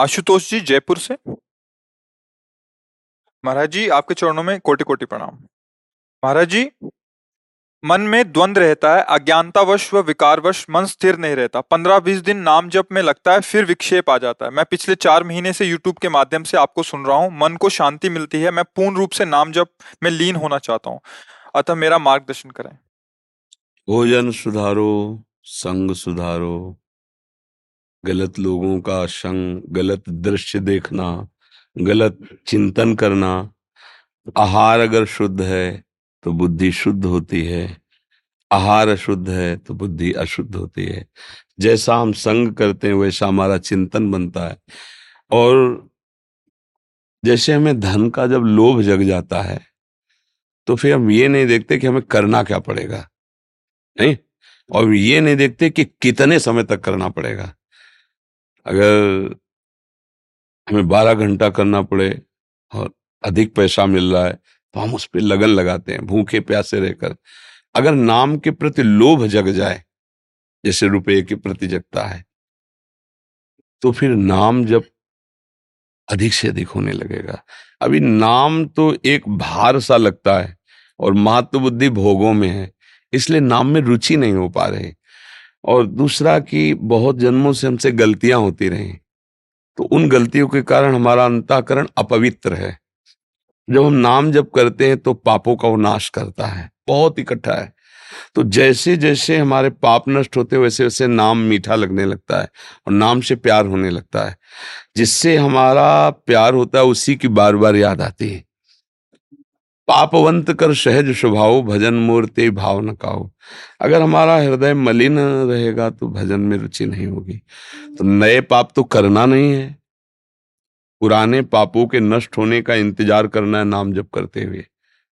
आशुतोष जी, जयपुर से। महाराज जी, आपके चरणों में कोटि कोटि प्रणाम। महाराज जी, मन में द्वंद रहता है, अज्ञानतावश व विकारवश मन स्थिर नहीं रहता। पंद्रह बीस दिन नाम जप में लगता है, फिर विक्षेप आ जाता है। मैं पिछले चार महीने से यूट्यूब के माध्यम से आपको सुन रहा हूँ, मन को शांति मिलती है, मैं पूर्ण रूप से नाम जप में लीन होना चाहता हूँ। अतः मेरा मार्गदर्शन करें। भोजन सुधारो, संग सुधारो गलत लोगों का संग, गलत दृश्य देखना, गलत चिंतन करना। आहार अगर शुद्ध है तो बुद्धि शुद्ध होती है। आहार अशुद्ध है तो बुद्धि अशुद्ध होती है। जैसा हम संग करते हैं, वैसा हमारा चिंतन बनता है। और जैसे हमें धन का जब लोभ जग जाता है तो फिर हम ये नहीं देखते कि हमें करना क्या पड़ेगा, नहीं? और ये नहीं देखते कि कितने समय तक करना पड़ेगा। अगर हमें बारह घंटा करना पड़े और अधिक पैसा मिल रहा है तो हम उस पर लगन लगाते हैं, भूखे प्यासे रहकर। अगर नाम के प्रति लोभ जग जाए, जैसे रुपये के प्रति जगता है तो फिर नाम जब अधिक से अधिक होने लगेगा। अभी नाम तो एक भार सा लगता है और महत्व बुद्धि भोगों में है, इसलिए नाम में रुचि नहीं हो पा रही। और दूसरा कि बहुत जन्मों से हमसे गलतियाँ होती रही। तो उन गलतियों के कारण हमारा अंताकरण अपवित्र है। जब हम नाम जब करते हैं तो पापों का वो नाश करता है, बहुत इकट्ठा है। तो जैसे जैसे हमारे पाप नष्ट होते वैसे वैसे नाम मीठा लगने लगता है और नाम से प्यार होने लगता है। जिससे हमारा प्यार होता है, उसी की बार बार याद आती है। पापवंत कर सहज स्वभाव भजन मूर्ति भाव न काओ। अगर हमारा हृदय मलिन रहेगा तो भजन में रुचि नहीं होगी। तो नए पाप तो करना नहीं है। पुराने पापों के नष्ट होने का इंतज़ार करना है नाम जप करते हुए।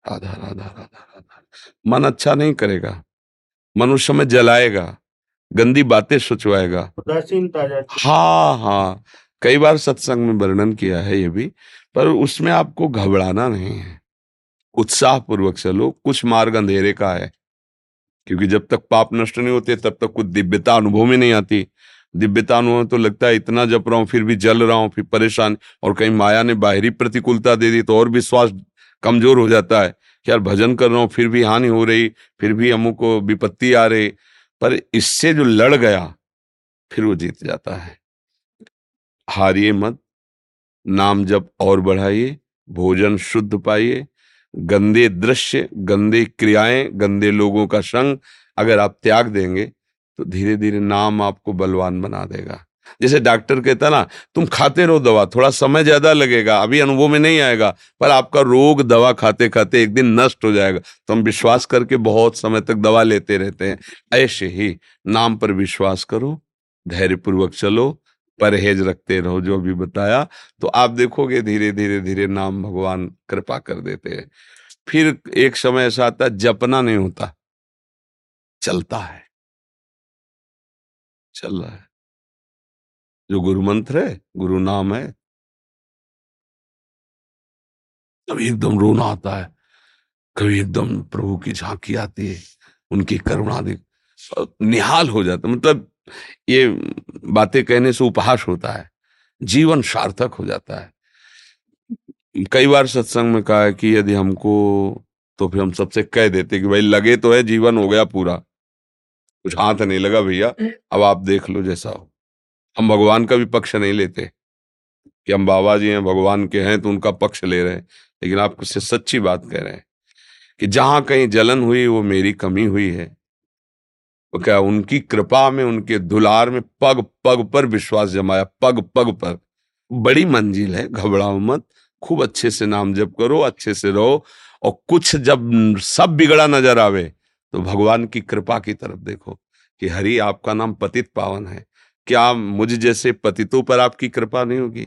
राधा राधा राधा राधा। मन अच्छा नहीं करेगा। मनुष्य में जलाएगा। गंदी बातें सोचवाएगा। हाँ हाँ। कई बार सत्संग में वर्णन किया है ये भी पर उसमें आपको घबराना नहीं है। उत्साह पूर्वक चलो कुछ मार्ग अंधेरे का है। क्योंकि जब तक पाप नष्ट नहीं होते, तब तक कुछ दिव्यता अनुभव में नहीं आती। दिव्यता अनुभव तो लगता है, इतना जप रहा हूँ, फिर भी जल रहा हूँ, फिर परेशान, और कहीं माया ने बाहरी प्रतिकूलता दे दी तो और विश्वास कमज़ोर हो जाता है। कि यार, भजन कर रहा हूँ, फिर भी हानि हो रही, फिर भी अमुक को विपत्ति आ रही। पर इससे जो लड़ गया, फिर वो जीत जाता है। हारिए मत, नाम जब और बढ़ाइए, भोजन शुद्ध पाइए गंदे दृश्य, गंदे क्रियाएँ, गंदे लोगों का संग अगर आप त्याग देंगे तो धीरे धीरे नाम आपको बलवान बना देगा। जैसे डॉक्टर कहता ना, तुम खाते रहो दवा, थोड़ा समय ज़्यादा लगेगा, अभी अनुभव में नहीं आएगा, पर आपका रोग दवा खाते खाते एक दिन नष्ट हो जाएगा। तो हम विश्वास करके बहुत समय तक दवा लेते रहते हैं। ऐसे ही नाम पर विश्वास करो, धैर्यपूर्वक चलो परहेज रखते रहो जो अभी बताया। तो आप देखोगे धीरे धीरे धीरे नाम भगवान कृपा कर देते हैं। फिर एक समय ऐसा आता जपना नहीं होता। चलता है। चल रहा है। जो गुरु मंत्र है, गुरु नाम है। कभी एकदम रोना आता है। कभी एकदम प्रभु की झांकी आती है। उनकी करुणा देख, निहाल हो जाता मतलब ये बातें कहने से उपहास होता है, जीवन सार्थक हो जाता है। कई बार सत्संग में कहा है कि यदि हमको तो फिर हम सबसे कह देते कि भाई लगे तो है, जीवन हो गया पूरा। कुछ हाथ नहीं लगा भैया, अब आप देख लो जैसा हो। हम भगवान का भी पक्ष नहीं लेते कि हम बाबा जी हैं, भगवान के हैं तो उनका पक्ष ले रहे हैं। लेकिन आप उससे सच्ची बात कह रहे हैं कि जहाँ कहीं जलन हुई, वो मेरी कमी हुई है। क्या उनकी कृपा में, उनके दुलार में पग पग पर विश्वास जमाया, पग पग पर। बड़ी मंजिल है, घबराओ मत, खूब अच्छे से नाम जप करो, अच्छे से रहो, और कुछ जब सब बिगड़ा नज़र आवे तो भगवान की कृपा की तरफ़ देखो कि हरि, आपका नाम पतित पावन है। क्या मुझ जैसे पतितों पर आपकी कृपा नहीं होगी?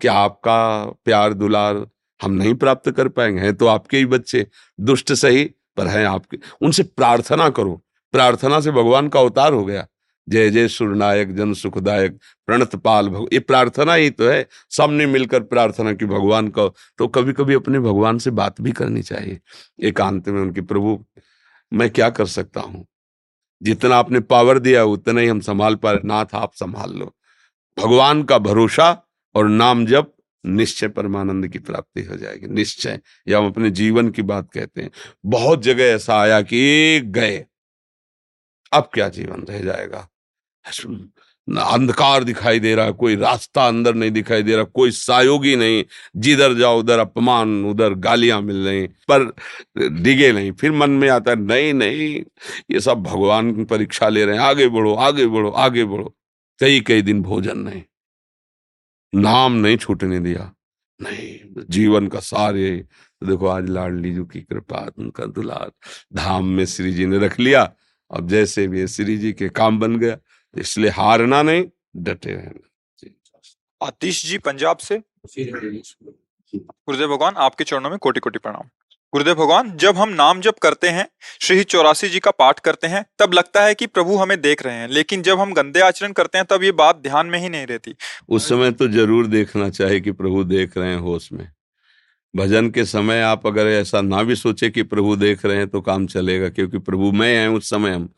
क्या आपका प्यार दुलार हम नहीं प्राप्त कर पाएँगे? हैं तो आपके ही बच्चे, दुष्ट सही, पर हैं आपके। उनसे प्रार्थना करो प्रार्थना से भगवान का अवतार हो गया। जय जय सुरनायक जन सुखदायक, प्रणत पाल भग, ये प्रार्थना ही तो है। सबने मिलकर प्रार्थना की भगवान का तो कभी कभी अपने भगवान से बात भी करनी चाहिए। एकांत में उनकी, प्रभु, मैं क्या कर सकता हूँ? जितना आपने पावर दिया उतना ही हम संभाल पा नाथ, आप संभाल लो। भगवान का भरोसा और नाम जब निश्चय परमानंद की प्राप्ति हो जाएगी। निश्चय। या हम अपने जीवन की बात कहते हैं। बहुत जगह ऐसा आया कि गए। अब क्या जीवन रह जाएगा? अंधकार दिखाई दे रहा है, कोई रास्ता अंदर नहीं दिखाई दे रहा, कोई सहयोगी नहीं। जिधर जाओ, उधर अपमान, उधर गालियाँ मिल रही, पर डिगे नहीं। फिर मन में आता है, नहीं नहीं, ये सब भगवान की परीक्षा ले रहे हैं। आगे बढ़ो आगे बढ़ो आगे बढ़ो। कई कई दिन भोजन नहीं। नाम नहीं छूटने दिया। नहीं, जीवन का सार सारे देखो आज लाडली जी की कृपा उनका दुलार। धाम में श्री जी ने रख लिया। अब जैसे भी श्री जी के काम बन गया इसलिए हारना नहीं डटे रहना। आतिश जी पंजाब से? गुरुदेव भगवान आपके चरणों में कोटि कोटि प्रणाम। गुरुदेव भगवान जब हम नाम जप करते हैं श्री चौरासी जी का पाठ करते हैं तब लगता है कि प्रभु हमें देख रहे हैं लेकिन जब हम गंदे आचरण करते हैं तब ये बात ध्यान में ही नहीं रहती। उस समय तो ज़रूर देखना चाहिए कि प्रभु देख रहे हैं होश में। भजन के समय आप अगर ऐसा ना भी सोचे कि प्रभु देख रहे हैं तो काम चलेगा, क्योंकि प्रभु मैं हैं उस समय हम।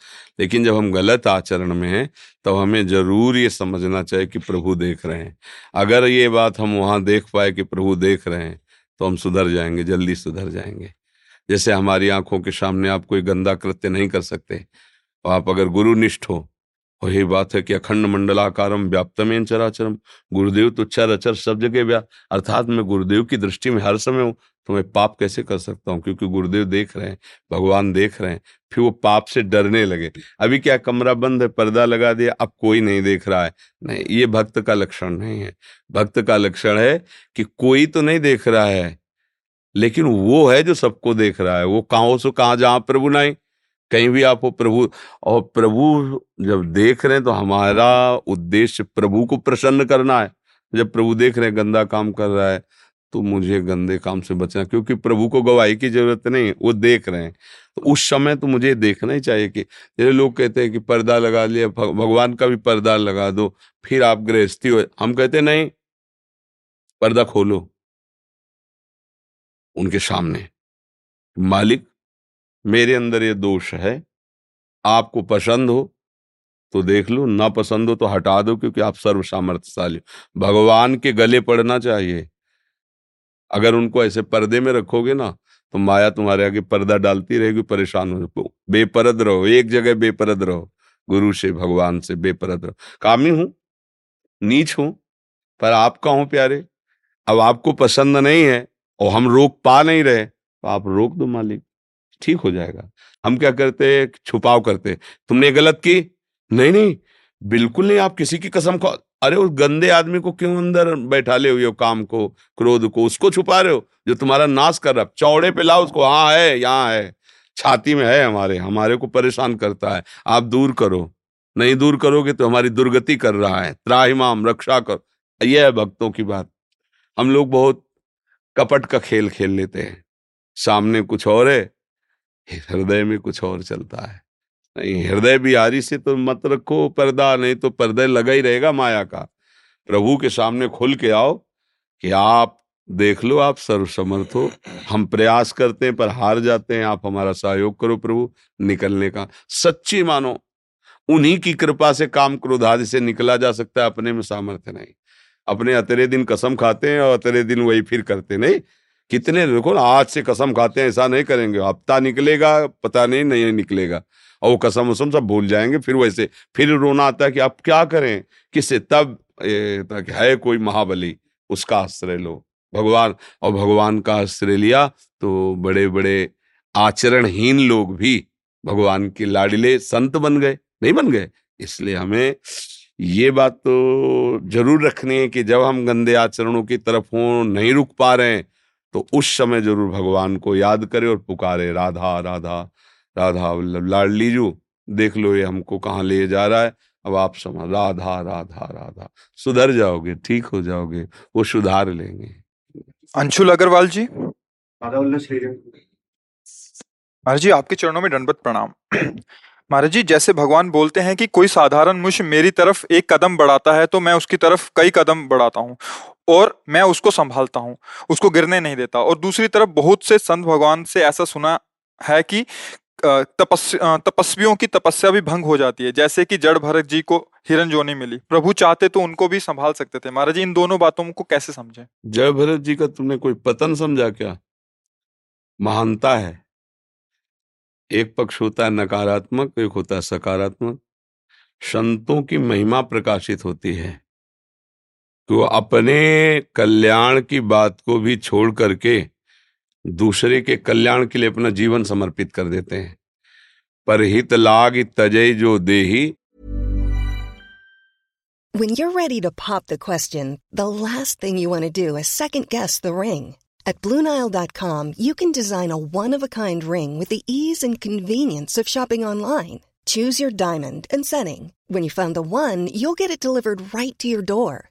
लेकिन जब हम गलत आचरण में हैं तो हमें ज़रूर ये समझना चाहिए कि प्रभु देख रहे हैं। अगर ये बात हम वहाँ देख पाए कि प्रभु देख रहे हैं तो हम सुधर जाएँगे, जल्दी सुधर जाएँगे। जैसे हमारी आँखों के सामने आप कोई गंदा कृत्य नहीं कर सकते। और आप अगर गुरुनिष्ठ हो वही बात है कि अखंड मंडलाकारम व्याप्तमेन चराचरम। गुरुदेव तो चर अचर सब जगह व्या, अर्थात मैं गुरुदेव की दृष्टि में हर समय हूँ तो मैं पाप कैसे कर सकता हूँ? क्योंकि गुरुदेव देख रहे हैं, भगवान देख रहे हैं, फिर वो पाप से डरने लगे। अभी क्या कमरा बंद है, पर्दा लगा दिया, अब कोई नहीं देख रहा है। नहीं, ये भक्त का लक्षण नहीं है। भक्त का लक्षण है कि कोई तो नहीं देख रहा है, लेकिन वो है जो सबको देख रहा है। वो कहाँ से, कहाँ जहाँ प्रभु नहीं। कहीं भी आप प्रभु, और प्रभु जब देख रहे हैं तो हमारा उद्देश्य प्रभु को प्रसन्न करना है। जब प्रभु देख रहे हैं गंदा काम कर रहा है तो मुझे गंदे काम से बचना क्योंकि प्रभु को गवाही की ज़रूरत नहीं, वो देख रहे हैं। तो उस समय तो मुझे देखना ही चाहिए कि, जैसे लोग कहते हैं कि पर्दा लगा लिया भगवान का भी पर्दा लगा दो, फिर आप गृहस्थी हो, हम कहते नहीं, पर्दा खोलो। उनके सामने। मालिक मेरे अंदर ये दोष है। आपको पसंद हो तो देख लो। ना पसंद हो तो हटा दो, क्योंकि आप सर्व सामर्थ्यशाली भगवान के गले पड़ना चाहिए। अगर उनको ऐसे पर्दे में रखोगे ना तो माया तुम्हारे आगे पर्दा डालती रहेगी, परेशान हो बेपरद रहो, एक जगह बेपरद रहो। गुरु से, भगवान से बेपरद रहो। कामी हूँ, नीच हूँ, पर आपका हूँ प्यारे। अब आपको पसंद नहीं है और हम रोक पा नहीं रहे तो आप रोक दो मालिक। ठीक हो जाएगा। हम क्या करते छुपाव करते तुमने गलत की? नहीं नहीं। बिल्कुल नहीं, आप किसी की कसम खा अरे, उस गंदे आदमी को क्यों अंदर बैठा ले हुए हो काम को, क्रोध को? उसको छुपा रहे हो, जो तुम्हारा नाश कर रहा चौड़े पे लाओ उसको। हाँ है, यहाँ है। छाती में है हमारे। हमारे को परेशान करता है। आप दूर करो। नहीं दूर करोगे तो हमारी दुर्गति कर रहा है। त्राहिमाम, रक्षा कर। यह है भक्तों की बात। हम लोग बहुत कपट का खेल खेल लेते हैं। सामने कुछ और है। हृदय में कुछ और चलता है। नहीं, हृदय बिहारी से तो मत रखो पर्दा, नहीं तो पर्दा लगा ही रहेगा माया का। प्रभु के सामने खुल के आओ कि आप देख लो, आप सर्वसमर्थ हो। हम प्रयास करते हैं पर हार जाते हैं। आप हमारा सहयोग करो प्रभु, निकलने का। सच्ची मानो, उन्हीं की कृपा से काम क्रोध आदि से निकला जा सकता है, अपने में सामर्थ्य नहीं। अपने अतरे दिन कसम खाते हैं और अतरे दिन वही फिर करते नहीं कितने देखो ना, आज से कसम खाते हैं, ऐसा नहीं करेंगे। हफ़्ता निकलेगा, पता नहीं नहीं निकलेगा। और वो कसम वसम सब भूल जाएँगे, फिर वैसे, फिर रोना आता है कि आप क्या करें? किससे? तब है कोई महाबली, उसका आश्रय लो। भगवान, और भगवान का आश्रय लिया तो बड़े बड़े आचरणहीन लोग भी भगवान के लाडिले संत बन गए। नहीं बन गए? इसलिए हमें ये बात तो ज़रूर रखनी है कि जब हम गंदे आचरणों की तरफ़ हो, नहीं रुक पा रहे हैं तो उस समय ज़रूर भगवान को याद करे और पुकारे राधा राधा राधा लाड लीजू देख लो ये हमको कहाँ ले जा रहा है। अब आप समझ राधा राधा राधा सुधर जाओगे ठीक हो जाओगे वो सुधार लेंगे। अंशुल अग्रवाल जी। महाराज जी आपके चरणों में दंडवत प्रणाम। महाराज जी जैसे भगवान बोलते हैं कि कोई साधारण मनुष्य मेरी तरफ़ एक कदम बढ़ाता है तो मैं उसकी तरफ़ कई कदम बढ़ाता हूँ। और मैं उसको संभालता हूँ, उसको गिरने नहीं देता। और दूसरी तरफ़ बहुत से संत भगवान से ऐसा सुना है कि तपस्वियों की तपस्या भी भंग हो जाती है, जैसे कि जड़ भरत जी को हिरन जोनी मिली। प्रभु चाहते तो उनको भी संभाल सकते थे। महाराज जी, इन दोनों बातों को कैसे समझे? जय भरत जी का तुमने कोई पतन समझा क्या? महानता है। एक पक्ष होता है नकारात्मक, एक होता है सकारात्मक। संतों की महिमा प्रकाशित होती है। तो अपने कल्याण की बात को भी छोड़ करके दूसरे के कल्याण के लिए अपना जीवन समर्पित कर देते हैं पर हित लाग तजय जो देही When you're ready to pop the question, the last thing you want to do is second guess the ring. At BlueNile.com, you can design a one-of-a-kind ring with the ease and convenience of shopping online. Choose your diamond and setting. When you find the one, you'll get it delivered right to your door.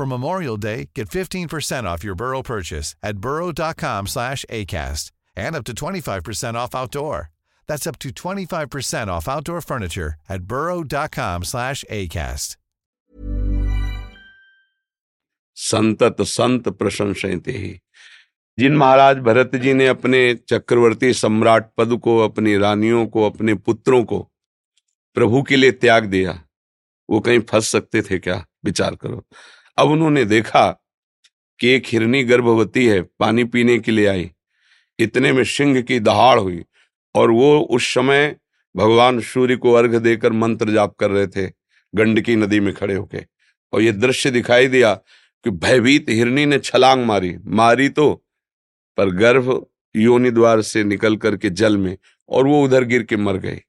For Memorial Day, get 15% off your Burrow purchase at burrow.com slash ACAST and up to 25% off outdoor. That's up to 25% off outdoor furniture at burrow.com slash ACAST. संतत संत प्रशंसते ही जिन महाराज भरत जी ने अपने चक्रवर्ती सम्राट पद को अपनी रानियों को अपने पुत्रों को प्रभु के लिए त्याग दिया वो कहीं फंस सकते थे क्या विचार करो अब उन्होंने देखा कि एक हिरनी गर्भवती है, पानी पीने के लिए आई। इतने में सिंह की दहाड़ हुई और वो उस समय भगवान सूर्य को अर्घ देकर मंत्र जाप कर रहे थे, गंडकी नदी में खड़े होके। और ये दृश्य दिखाई दिया कि भयभीत हिरनी ने छलांग मारी। मारी तो पर गर्भ योनि द्वार से निकल करके जल में और वो उधर गिर के मर गई।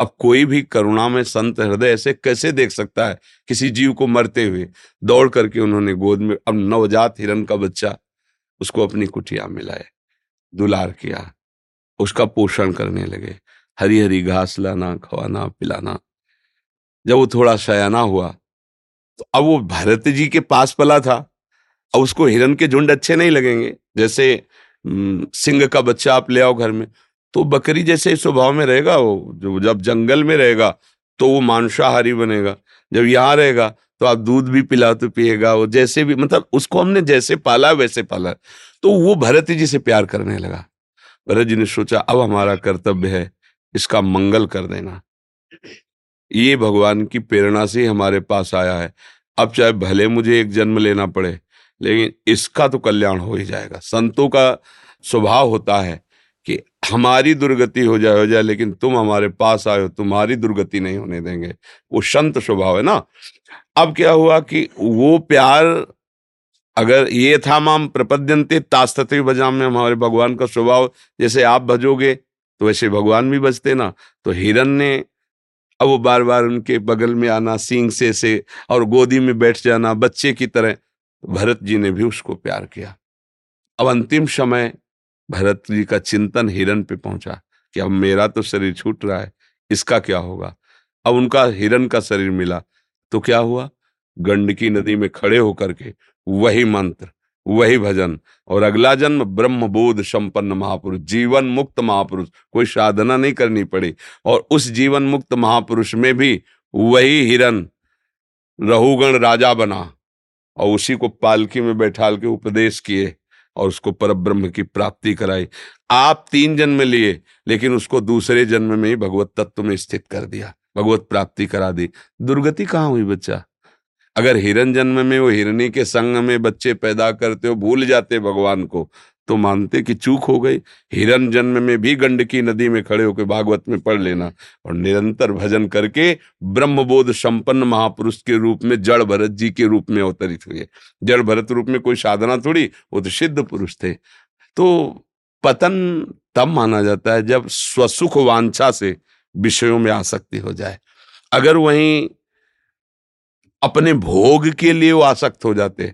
अब कोई भी करुणा में संत हृदय ऐसे कैसे देख सकता है किसी जीव को मरते हुए? दौड़ करके उन्होंने गोद में, अब नवजात हिरन का बच्चा उसको अपनी कुटिया में लाए दुलार किया, उसका पोषण करने लगे। हरी हरी घास लाना, खवाना, पिलाना। जब वो थोड़ा शयाना हुआ तो अब वो भरत जी के पास पला था। अब उसको हिरन के झुंड अच्छे नहीं लगेंगे। जैसे सिंह का बच्चा आप ले आओ घर में तो बकरी जैसे स्वभाव में रहेगा वो? जो जब जंगल में रहेगा तो वो मांसाहारी बनेगा। जब यहाँ रहेगा तो आप दूध भी पिला तो पिएगा, वो जैसे भी मतलब उसको हमने जैसे पाला, वैसे पाला। तो वो भरत जी से प्यार करने लगा। भरत जी ने सोचा, अब हमारा कर्तव्य है, इसका मंगल कर देना। ये भगवान की प्रेरणा से हमारे पास आया है। अब चाहे भले मुझे एक जन्म लेना पड़े, लेकिन इसका तो कल्याण हो ही जाएगा। संतों का स्वभाव होता है हमारी दुर्गति हो जाए हो जाए, लेकिन तुम हमारे पास आए हो, तुम्हारी दुर्गति नहीं होने देंगे। वो संत स्वभाव है ना? अब क्या हुआ कि वो प्यार, अगर ये था माम प्रपद्यंते, तास्तते भजाम में हमारे भगवान का स्वभाव, जैसे आप भजोगे तो वैसे भगवान भी बजते ना? तो हिरन ने, अब वो बार बार उनके बगल में आना, सींग से से, और गोदी में बैठ जाना, बच्चे की तरह भरत जी ने भी उसको प्यार किया। अब अंतिम समय भरत जी का चिंतन हिरन पे पहुँचा कि अब मेरा तो शरीर छूट रहा है, इसका क्या होगा? अब उनका हिरण का शरीर मिला तो क्या हुआ? गंडकी नदी में खड़े होकर के वही मंत्र, वही भजन, और अगला जन्म ब्रह्म बोध संपन्न महापुरुष, जीवन मुक्त महापुरुष, कोई साधना नहीं करनी पड़ी, और उस जीवन मुक्त महापुरुष में भी वही हिरण, रहुगण राजा बना, और उसी को पालकी में बैठाल के उपदेश किए। और उसको पर ब्रह्म की प्राप्ति कराई। आप तीन जन्म लिए, लेकिन उसको दूसरे जन्म में ही भगवत तत्व में स्थित कर दिया, भगवत प्राप्ति करा दी। दुर्गति कहाँ हुई बच्चा? अगर हिरन जन्म में, वो हिरणी के संग में बच्चे पैदा करते हो, भूल जाते भगवान को। तो मानते कि चूक हो गई। हिरन जन्म में भी गंडकी नदी में खड़े होकर भागवत में पढ़ लेना और निरंतर भजन करके ब्रह्मबोध संपन्न महापुरुष के रूप में, जड़ भरत जी के रूप में अवतरित हुए। जड़ भरत रूप में कोई साधना थोड़ी, वो तो सिद्ध पुरुष थे। तो पतन तब माना जाता है जब स्वसुख वांछा से विषयों में आसक्ति हो जाए। अगर वहीं अपने भोग के लिए वो आसक्त हो जाते,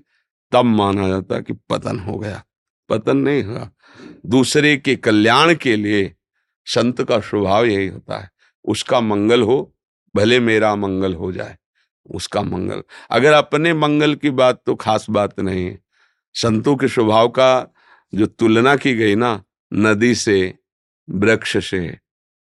तब माना जाता कि पतन हो गया। पतन नहीं हुआ। दूसरे के कल्याण के लिए संत का स्वभाव यही होता है। उसका मंगल हो, भले मेरा मंगल हो जाए, उसका मंगल। अगर अपने मंगल की बात तो खास बात नहीं है। संतों के स्वभाव का जो तुलना की गई ना, नदी से, वृक्ष से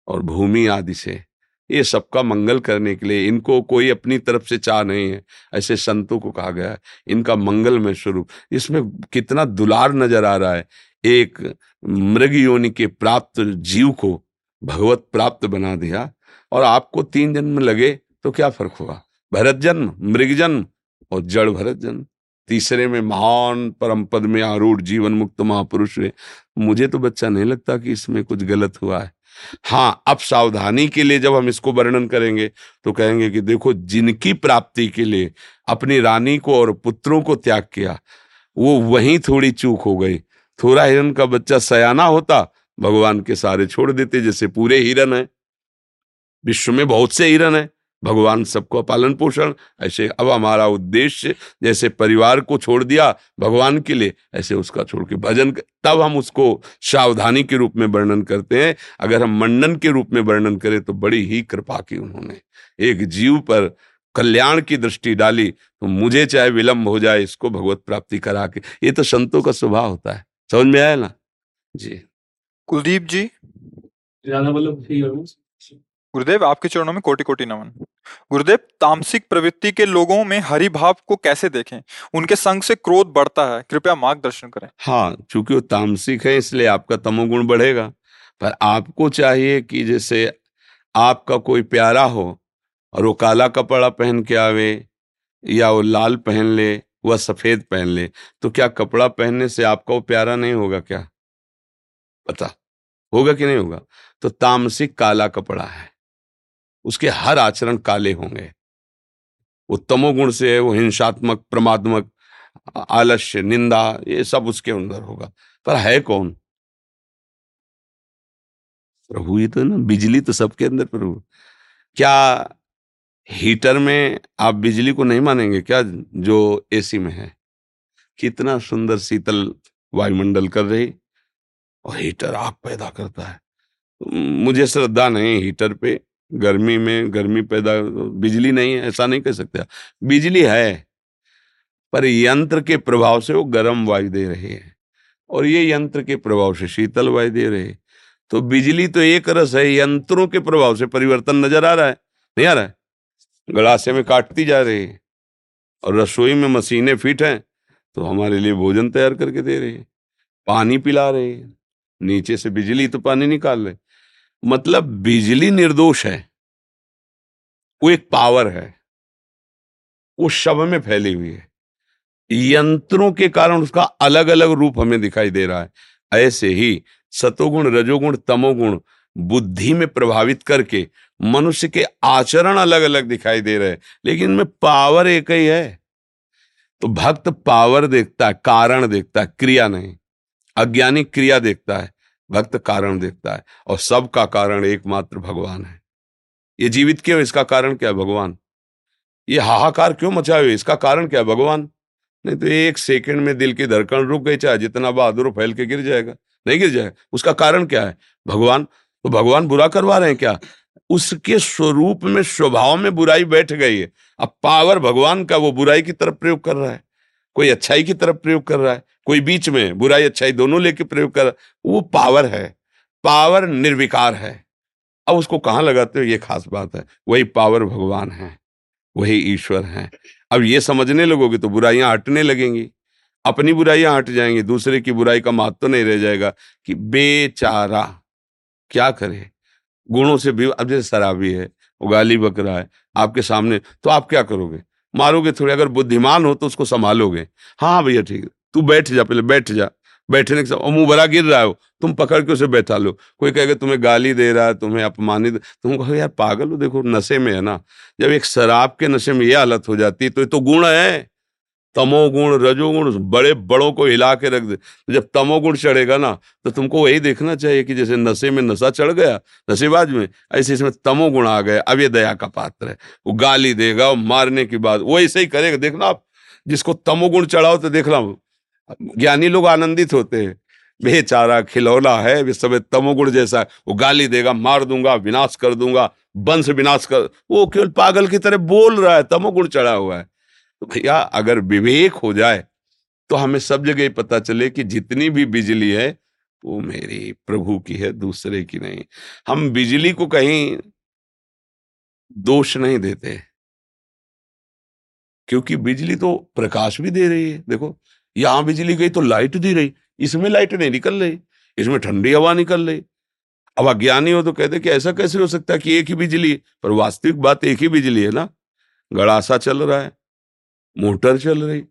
और भूमि आदि से ये सबका मंगल करने के लिए, इनको कोई अपनी तरफ़ से चाह नहीं है। ऐसे संतों को कहा गया है, इनका मंगल में स्वरूप। इसमें कितना दुलार नज़र आ रहा है। एक मृग योनि के प्राप्त जीव को भगवत प्राप्त बना दिया और आपको तीन जन्म लगे तो क्या फ़र्क हुआ भरत जन्म, मृग जन्म और जड़ भरत जन्म। तीसरे में महान परम पद में आरूढ़ जीवन मुक्त महापुरुष है मुझे तो बच्चा नहीं लगता कि इसमें कुछ गलत हुआ है। हाँ अब सावधानी के लिए जब हम इसको वर्णन करेंगे तो कहेंगे कि देखो, जिनकी प्राप्ति के लिए अपनी रानी को और पुत्रों को त्याग किया, वो वहीं थोड़ी चूक हो गई। थोड़ा हिरन का बच्चा सयाना होता, भगवान के सारे छोड़ देते, जैसे पूरे हिरन है। विश्व में बहुत से हिरन है। भगवान सबको पालन पोषण ऐसे अब हमारा उद्देश्य जैसे परिवार को छोड़ दिया भगवान के लिए ऐसे उसका छोड़ के भजन तब हम उसको सावधानी के रूप में वर्णन करते हैं। अगर हम मंडन के रूप में वर्णन करें तो बड़ी ही कृपा की उन्होंने। एक जीव पर कल्याण की दृष्टि डाली तो मुझे चाहे विलंब हो जाए इसको भगवत प्राप्ति करा के ये तो संतों का स्वभाव होता है। समझ में आया ना? जी। कुलदीप जी। गुरुदेव आपके चरणों में कोटि कोटि नमन। गुरुदेव, तामसिक प्रवृत्ति के लोगों में हरि भाव को कैसे देखें? उनके संग से क्रोध बढ़ता है। कृपया मार्गदर्शन करें। हाँ चूँकि वो तामसिक है, इसलिए आपका तमोगुण बढ़ेगा। पर आपको चाहिए कि जैसे आपका कोई प्यारा हो और वो काला कपड़ा पहन के आवे या वो लाल पहन ले, वह सफ़ेद पहन ले तो क्या कपड़ा पहनने से आपका वो प्यारा नहीं होगा क्या? पता? होगा कि नहीं होगा? तो तामसिक काला कपड़ा है। उसके हर आचरण काले होंगे। वो तमोगुण से है, वो हिंसात्मक, प्रमात्मक आलस्य, निंदा, ये सब उसके अंदर होगा। पर है कौन? प्रभु ही तो ना, बिजली तो सबके अंदर प्रभु। क्या हीटर में आप बिजली को नहीं मानेंगे क्या, जो एसी में है? कितना सुंदर शीतल वायुमंडल कर रही, और हीटर आग पैदा करता है। मुझे श्रद्धा नहीं हीटर पे। गर्मी में, गर्मी पैदा, बिजली नहीं है, ऐसा नहीं कह सकते बिजली है, पर यंत्र के प्रभाव से वो गर्म वायु दे रहे हैं, और ये यंत्र के प्रभाव से शीतल वायु दे रहे तो बिजली तो एक रस है, यंत्रों के प्रभाव से परिवर्तन नज़र आ रहा है, नहीं आ रहा है? गड़ासे में काटती जा रही है, और रसोई में मशीनें फिट हैं तो हमारे लिए भोजन तैयार करके दे रही है। पानी पिला रहे है, नीचे से बिजली तो पानी निकाल रहे मतलब बिजली निर्दोष है, वो एक पावर है, वो शव में फैली हुई है। यंत्रों के कारण उसका अलग अलग रूप हमें दिखाई दे रहा है। ऐसे ही सतोगुण, रजोगुण, तमोगुण बुद्धि में प्रभावित करके मनुष्य के आचरण अलग अलग दिखाई दे रहे हैं, लेकिन इनमें पावर एक ही है। तो भक्त पावर देखता है, कारण देखता है, क्रिया नहीं, अज्ञानी क्रिया देखता है। भक्त कारण देखता है और सबका कारण एकमात्र भगवान है। ये जीवित क्यों इसका कारण क्या है? भगवान। ये हाहाकार क्यों मचा हुए? इसका कारण क्या है? भगवान। नहीं तो एक सेकंड में दिल की धड़कन रुक गई, चाहे जितना बहादुर फैल के गिर जाएगा। नहीं गिर जाएगा। उसका कारण क्या है? भगवान। तो भगवान बुरा करवा रहे हैं क्या? उसके स्वरूप में, स्वभाव में बुराई बैठ गई है। अब पावर भगवान का वो बुराई की तरफ़ प्रयोग कर रहा है। कोई अच्छाई की तरफ़ प्रयोग कर रहा है। कोई बीच में बुराई अच्छाई दोनों लेके प्रयोग कर, वो पावर है। पावर निर्विकार है। अब उसको कहाँ लगाते हो? ये खास बात है। वही पावर भगवान है। वही ईश्वर है। अब ये समझने लगोगे तो बुराइयाँ हटने लगेंगी। अपनी बुराइयाँ हट जाएँगी, दूसरे की बुराई का महत्व तो नहीं रह जाएगा कि बेचारा क्या करे? गुणों से भी, अब जैसे शराबी है वो गाली है, आपके सामने तो आप क्या करोगे? मारोगे थोड़े, अगर बुद्धिमान हो तो उसको संभालोगे। हाँ भैया, ठीक है। तू बैठ जा पहले, बैठ जा। बैठने के मुँह भरा गिर रहा हो तुम पकड़ के उसे बैठा लो। कोई कहेगा, तुम्हें गाली दे रहा है, तुम्हें अपमानित तुम कहो यार पागल हो, देखो, नशे में है ना। जब एक शराब के नशे में ये हालत हो जाती है तो ये तो गुण है। तमोगुण, रजोगुण, बड़े बड़ों को हिला के रख दे। तो जब तमोगुण चढ़ेगा ना तो तुमको वही देखना चाहिए कि जैसे नशे में नशा चढ़ गया, नशेबाज में, ऐसे इसमें तमोगुण आ गया। अब ये दया का पात्र है। वो गाली देगा, और मारने की बात वो ऐसे ही करेगा। देखना आप, जिसको तमोगुण चढ़ाओ तो देख देखना ज्ञानी लोग आनंदित होते हैं। बेचारा खिलौना है, वे सब तमोगुण जैसा, वो गाली देगा, मार दूँगा, विनाश कर दूँगा, वंश विनाश कर, वो केवल पागल की तरह बोल रहा है, तमोगुण चढ़ा हुआ है। तो भैया, अगर विवेक हो जाए तो हमें सब जगह पता चले कि जितनी भी बिजली है, वो मेरी प्रभु की है, दूसरे की नहीं। हम बिजली को कहीं दोष नहीं देते। क्योंकि बिजली तो प्रकाश भी दे रही है, देखो। यहाँ बिजली गई तो लाइट दी रही, इसमें लाइट नहीं निकल रही, इसमें ठंडी हवा निकल रही। अब अज्ञानी हो तो कहते कि ऐसा कैसे हो सकता है कि एक ही बिजली, पर वास्तविक बात एक ही बिजली है ना? गड़ासा चल रहा है, मोटर चल रही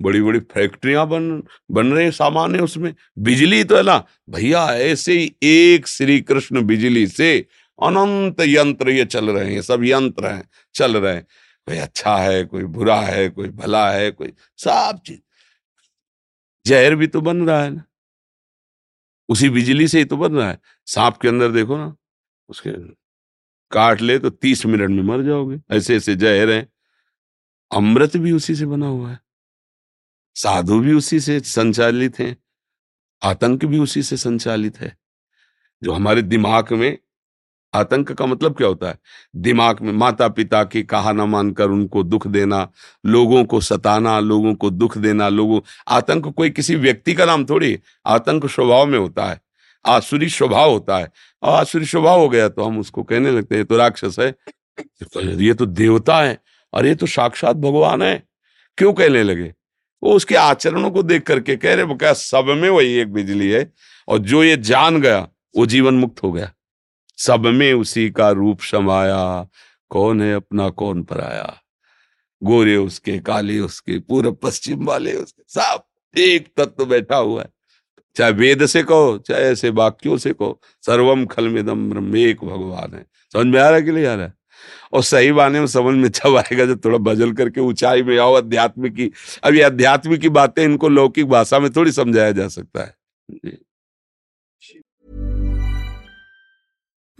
बड़ी बड़ी फैक्ट्रियाँ बन बन रहे सामान है उसमें। बिजली तो है ना, भैया ऐसे ही एक श्री कृष्ण बिजली से अनंत यंत्र ये चल रहे हैं सब यंत्र हैं, चल रहे हैं। कोई अच्छा है, कोई बुरा है, कोई भला है, कोई सब चीज़। जहर भी तो बन रहा है ना। उसी बिजली से ही तो बन रहा है। सांप के अंदर देखो ना, उसके काट ले तो तीस मिनट में मर जाओगे। ऐसे ऐसे जहर है। अमृत भी उसी से बना हुआ है। साधु भी उसी से संचालित हैं। आतंक भी उसी से संचालित है। जो हमारे दिमाग में आतंक का मतलब क्या होता है? दिमाग में माता पिता की कहा न मानकर उनको दुख देना, लोगों को सताना, लोगों को दुख देना, लोगों, आतंक कोई किसी व्यक्ति का नाम थोड़ी, आतंक स्वभाव में होता है, आसुरी स्वभाव होता है, और आसुरी स्वभाव हो गया तो हम उसको कहने लगते हैं तो राक्षस है, ये तो देवता है, और ये तो साक्षात भगवान है। क्यों कहने लगे? वो उसके आचरणों को देख करके कह रहे सब में वही एक बिजली है, और जो ये जान गया, वो जीवन मुक्त हो गया। सब में उसी का रूप समाया। कौन है अपना, कौन पराया? गोरे उसके, काले उसके पूर्व पश्चिम वाले उसके, सब एक तत्व बैठा हुआ है। चाहे वेद से कहो, चाहे ऐसे वाक्यों से कहो, सर्वम खलमिदम ब्रह्म, एक भगवान है। समझ में आ रहा है कि नहीं आ रहा है? और सही बाने में समझ में जब आएगा, जब थोड़ा बजल करके ऊंचाई में आओ अध्यात्म की अब ये अध्यात्म की बातें इनको लौकिक भाषा में थोड़ी समझाया जा सकता है। जी।